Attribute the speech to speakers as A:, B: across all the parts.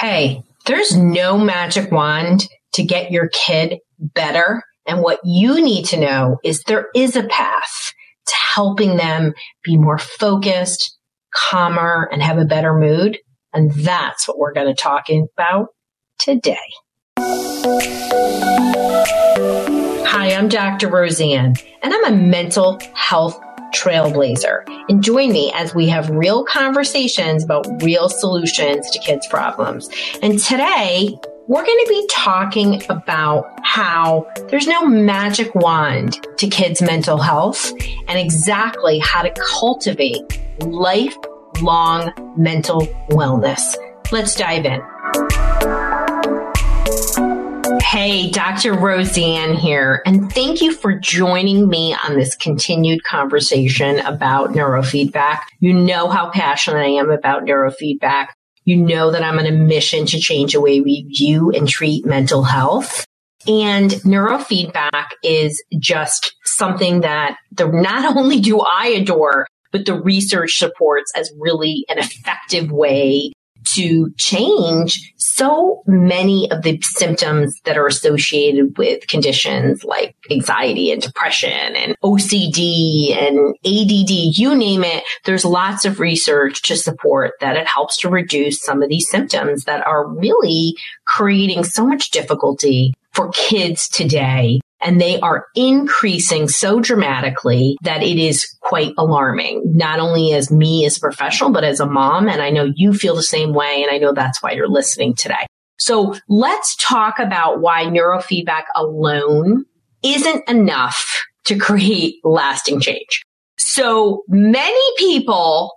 A: Hey, there's no magic wand to get your kid better. And what you need to know is there is a path to helping them be more focused, calmer, and have a better mood. And that's what we're going to talk about today. Hi, I'm Dr. Roseann, and I'm a mental health trailblazer. And join me as we have real conversations about real solutions to kids' problems. And today, we're going to be talking about how there's no magic wand to kids' mental health and exactly how to cultivate lifelong mental wellness. Let's dive in. Hey, Dr. Roseann here, and thank you for joining me on this continued conversation about neurofeedback. You know how passionate I am about neurofeedback. You know that I'm on a mission to change the way we view and treat mental health. And neurofeedback is just something that the, not only do I adore, but the research supports as really an effective way to change so many of the symptoms that are associated with conditions like anxiety and depression and OCD and ADD, you name it. There's lots of research to support that it helps to reduce some of these symptoms that are really creating so much difficulty for kids today and they are increasing so dramatically that it is quite alarming, not only as me as a professional, but as a mom. And I know you feel the same way. And I know that's why you're listening today. So let's talk about why neurofeedback alone isn't enough to create lasting change. So many people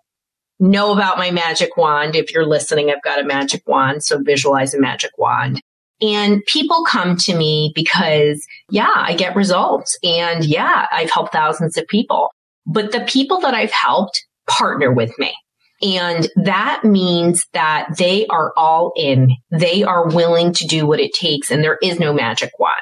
A: know about my magic wand. If you're listening, I've got a magic wand. So visualize a magic wand. And people come to me because, yeah, I get results and yeah, I've helped thousands of people. But the people that I've helped partner with me. And that means that they are all in. They are willing to do what it takes and there is no magic wand.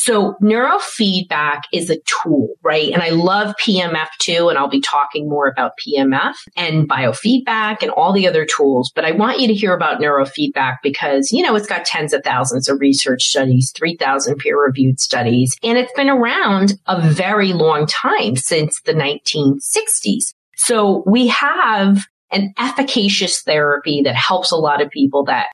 A: So neurofeedback is a tool, right? And I love PMF too. And I'll be talking more about PMF and biofeedback and all the other tools. But I want you to hear about neurofeedback because, you know, it's got tens of thousands of research studies, 3,000 peer reviewed studies, and it's been around a very long time since the 1960s. So we have an efficacious therapy that helps a lot of people that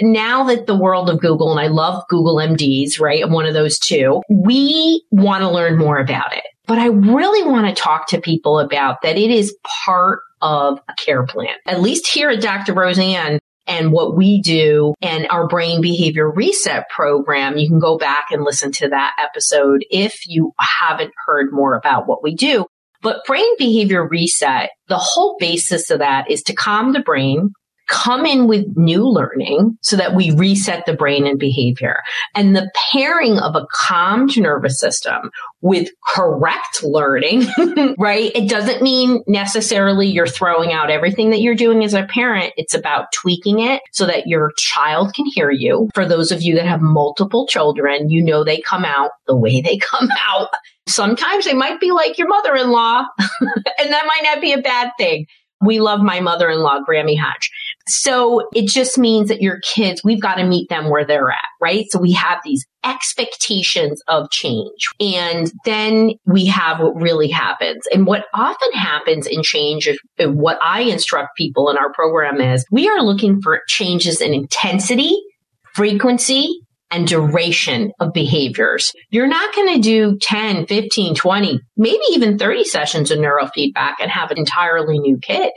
A: now that the world of Google, and I love Google MDs, right? I'm one of those too. We want to learn more about it. But I really want to talk to people about that it is part of a care plan. At least here at Dr. Roseann, and what we do and our brain behavior reset program. You can go back and listen to that episode if you haven't heard more about what we do. But brain behavior reset, the whole basis of that is to calm the brain, come in with new learning so that we reset the brain and behavior. And the pairing of a calmed nervous system with correct learning, right? It doesn't mean necessarily you're throwing out everything that you're doing as a parent. It's about tweaking it so that your child can hear you. For those of you that have multiple children, you know they come out the way they come out. Sometimes they might be like your mother-in-law, and that might not be a bad thing. We love my mother-in-law, Grammy Hatch. So it just means that your kids, we've got to meet them where they're at, right? So we have these expectations of change. And then we have what really happens. And what often happens in change is what I instruct people in our program is we are looking for changes in intensity, frequency, and duration of behaviors. You're not going to do 10, 15, 20, maybe even 30 sessions of neurofeedback and have an entirely new kid.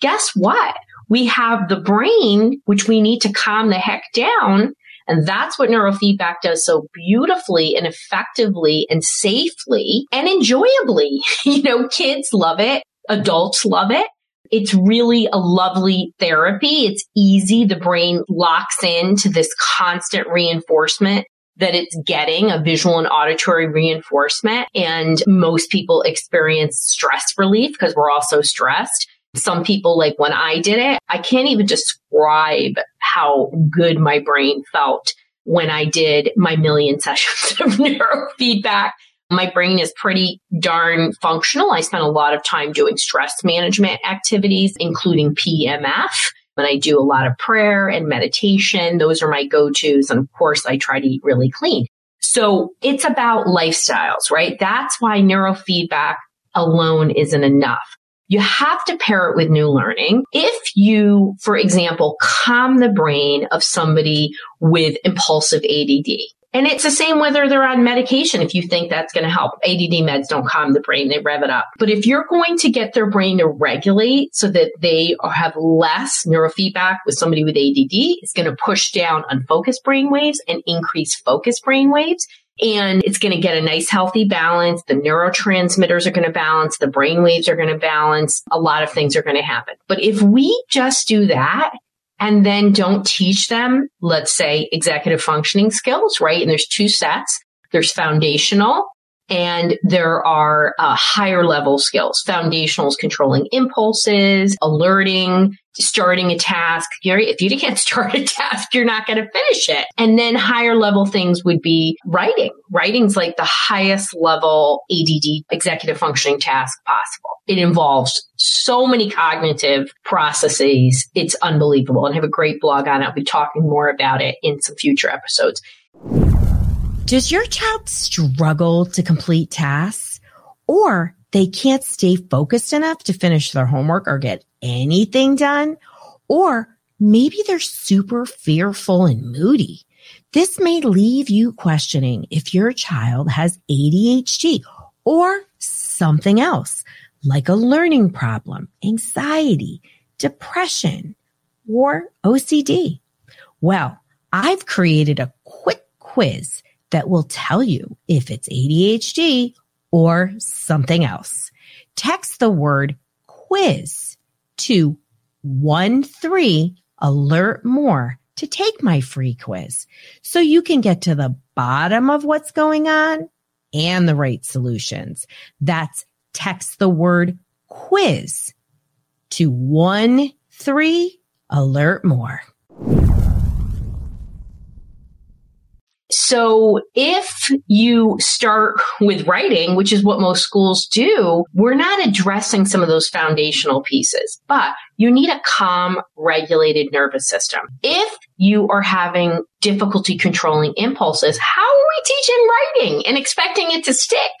A: Guess what? We have the brain, which we need to calm the heck down. And that's what neurofeedback does so beautifully and effectively and safely and enjoyably. you know, kids love it. Adults love it. It's really a lovely therapy. It's easy. The brain locks into this constant reinforcement that it's getting a visual and auditory reinforcement. And most people experience stress relief because we're all so stressed. Some people, like when I did it, I can't even describe how good my brain felt when I did my million sessions of neurofeedback. My brain is pretty darn functional. I spent a lot of time doing stress management activities, including PMF. But I do a lot of prayer and meditation. Those are my go-tos. And of course, I try to eat really clean. So it's about lifestyles, right? That's why neurofeedback alone isn't enough. You have to pair it with new learning. If you, for example, calm the brain of somebody with impulsive ADD, and it's the same whether they're on medication. If you think that's going to help, ADD meds don't calm the brain, they rev it up. But if you're going to get their brain to regulate so that they have less neurofeedback with somebody with ADD, it's going to push down unfocused brain waves and increase focused brain waves and it's going to get a nice healthy balance. The neurotransmitters are going to balance. The brain waves are going to balance. A lot of things are going to happen. But if we just do that and then don't teach them, let's say executive functioning skills, right? And there's two sets. There's foundational and there are uh, higher level skills. Foundational is controlling impulses, alerting, starting a task. If you can't start a task, you're not going to finish it. And then higher level things would be writing. Writing's like the highest level ADD executive functioning task possible. It involves so many cognitive processes. It's unbelievable and I have a great blog on it. I'll be talking more about it in some future episodes.
B: Does your child struggle to complete tasks or they can't stay focused enough to finish their homework or get anything done? Or maybe they're super fearful and moody. This may leave you questioning if your child has ADHD or something else like a learning problem, anxiety, depression, or OCD. Well, I've created a quick quiz that will tell you if it's ADHD or something else. Text the word quiz to one three alert more to take my free quiz so you can get to the bottom of what's going on and the right solutions. That's text the word quiz to one three alert more.
A: So if you start with writing, which is what most schools do, we're not addressing some of those foundational pieces, but you need a calm, regulated nervous system. If you are having difficulty controlling impulses, how are we teaching writing and expecting it to stick?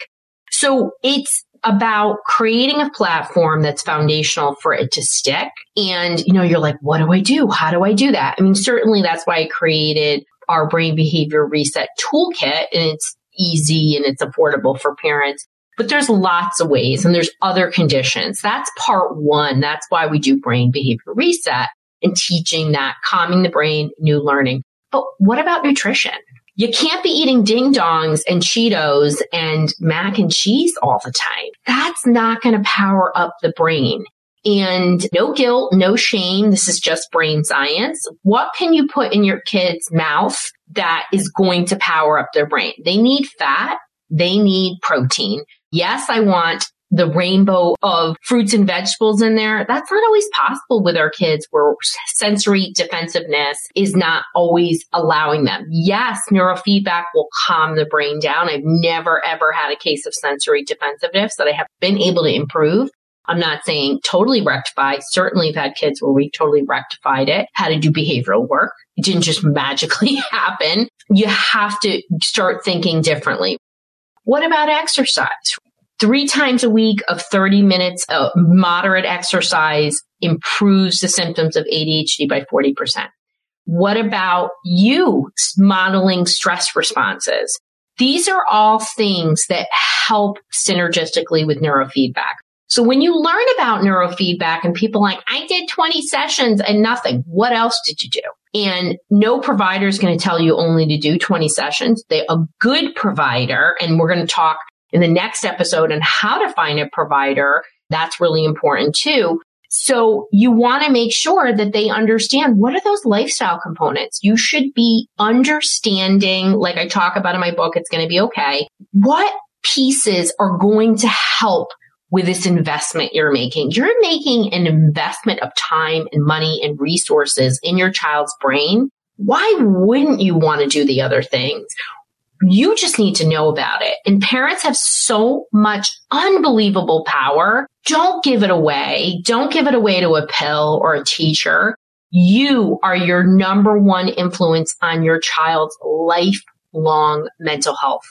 A: So it's about creating a platform that's foundational for it to stick. And, you know, you're like, what do I do? How do I do that? I mean, certainly that's why I created our brain behavior reset toolkit and it's easy and it's affordable for parents. But there's lots of ways and there's other conditions. That's part one. That's why we do brain behavior reset and teaching that calming the brain, new learning. But what about nutrition? You can't be eating ding dongs and Cheetos and mac and cheese all the time. That's not going to power up the brain and no guilt, no shame. This is just brain science. What can you put in your kid's mouth that is going to power up their brain? They need fat. They need protein. Yes, I want the rainbow of fruits and vegetables in there. That's not always possible with our kids where sensory defensiveness is not always allowing them. Yes, neurofeedback will calm the brain down. I've never ever had a case of sensory defensiveness that I have been able to improve. I'm not saying totally rectify. Certainly have had kids where we totally rectified it, how to do behavioral work. It didn't just magically happen. You have to start thinking differently. What about exercise? Three times a week of 30 minutes of moderate exercise improves the symptoms of ADHD by 40%. What about you modeling stress responses? These are all things that help synergistically with neurofeedback. So when you learn about neurofeedback and people like, I did 20 sessions and nothing, what else did you do? And no provider is going to tell you only to do 20 sessions. They, a good provider, and we're going to talk in the next episode on how to find a provider. That's really important too. So you want to make sure that they understand what are those lifestyle components. You should be understanding, like I talk about in my book, it's going to be okay. What pieces are going to help with this investment you're making. You're making an investment of time and money and resources in your child's brain. Why wouldn't you want to do the other things? You just need to know about it. And parents have so much unbelievable power. Don't give it away. Don't give it away to a pill or a teacher. You are your number one influence on your child's lifelong mental health.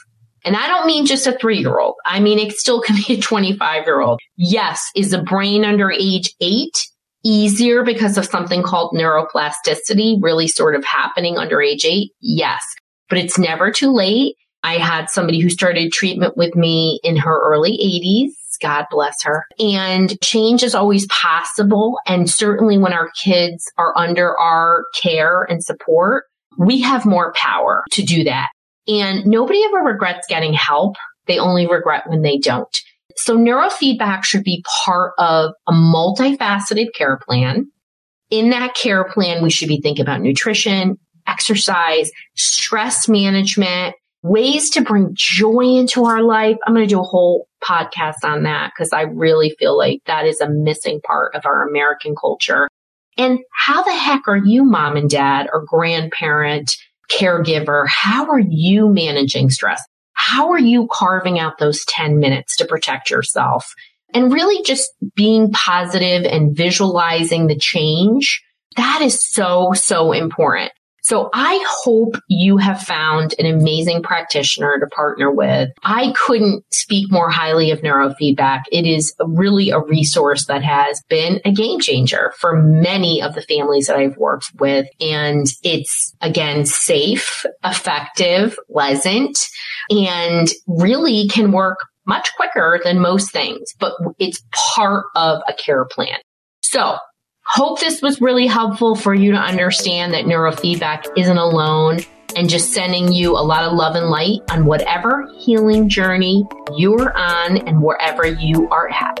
A: And I don't mean just a three year old. I mean, it still can be a 25 year old. Yes. Is a brain under age eight easier because of something called neuroplasticity really sort of happening under age eight? Yes. But it's never too late. I had somebody who started treatment with me in her early 80s. God bless her. And change is always possible. And certainly when our kids are under our care and support, we have more power to do that. And nobody ever regrets getting help. They only regret when they don't. So neurofeedback should be part of a multifaceted care plan. In that care plan, we should be thinking about nutrition, exercise, stress management, ways to bring joy into our life. I'm going to do a whole podcast on that because I really feel like that is a missing part of our American culture. And how the heck are you, mom and dad or grandparent, caregiver? How are you managing stress? How are you carving out those 10 minutes to protect yourself? And really just being positive and visualizing the change. That is so, so important. So I hope you have found an amazing practitioner to partner with. I couldn't speak more highly of neurofeedback. It is really a resource that has been a game changer for many of the families that I've worked with. And it's again, safe, effective, pleasant, and really can work much quicker than most things, but it's part of a care plan. So Hope this was really helpful for you to understand that neurofeedback isn't alone and just sending you a lot of love and light on whatever healing journey you're on and wherever you are at.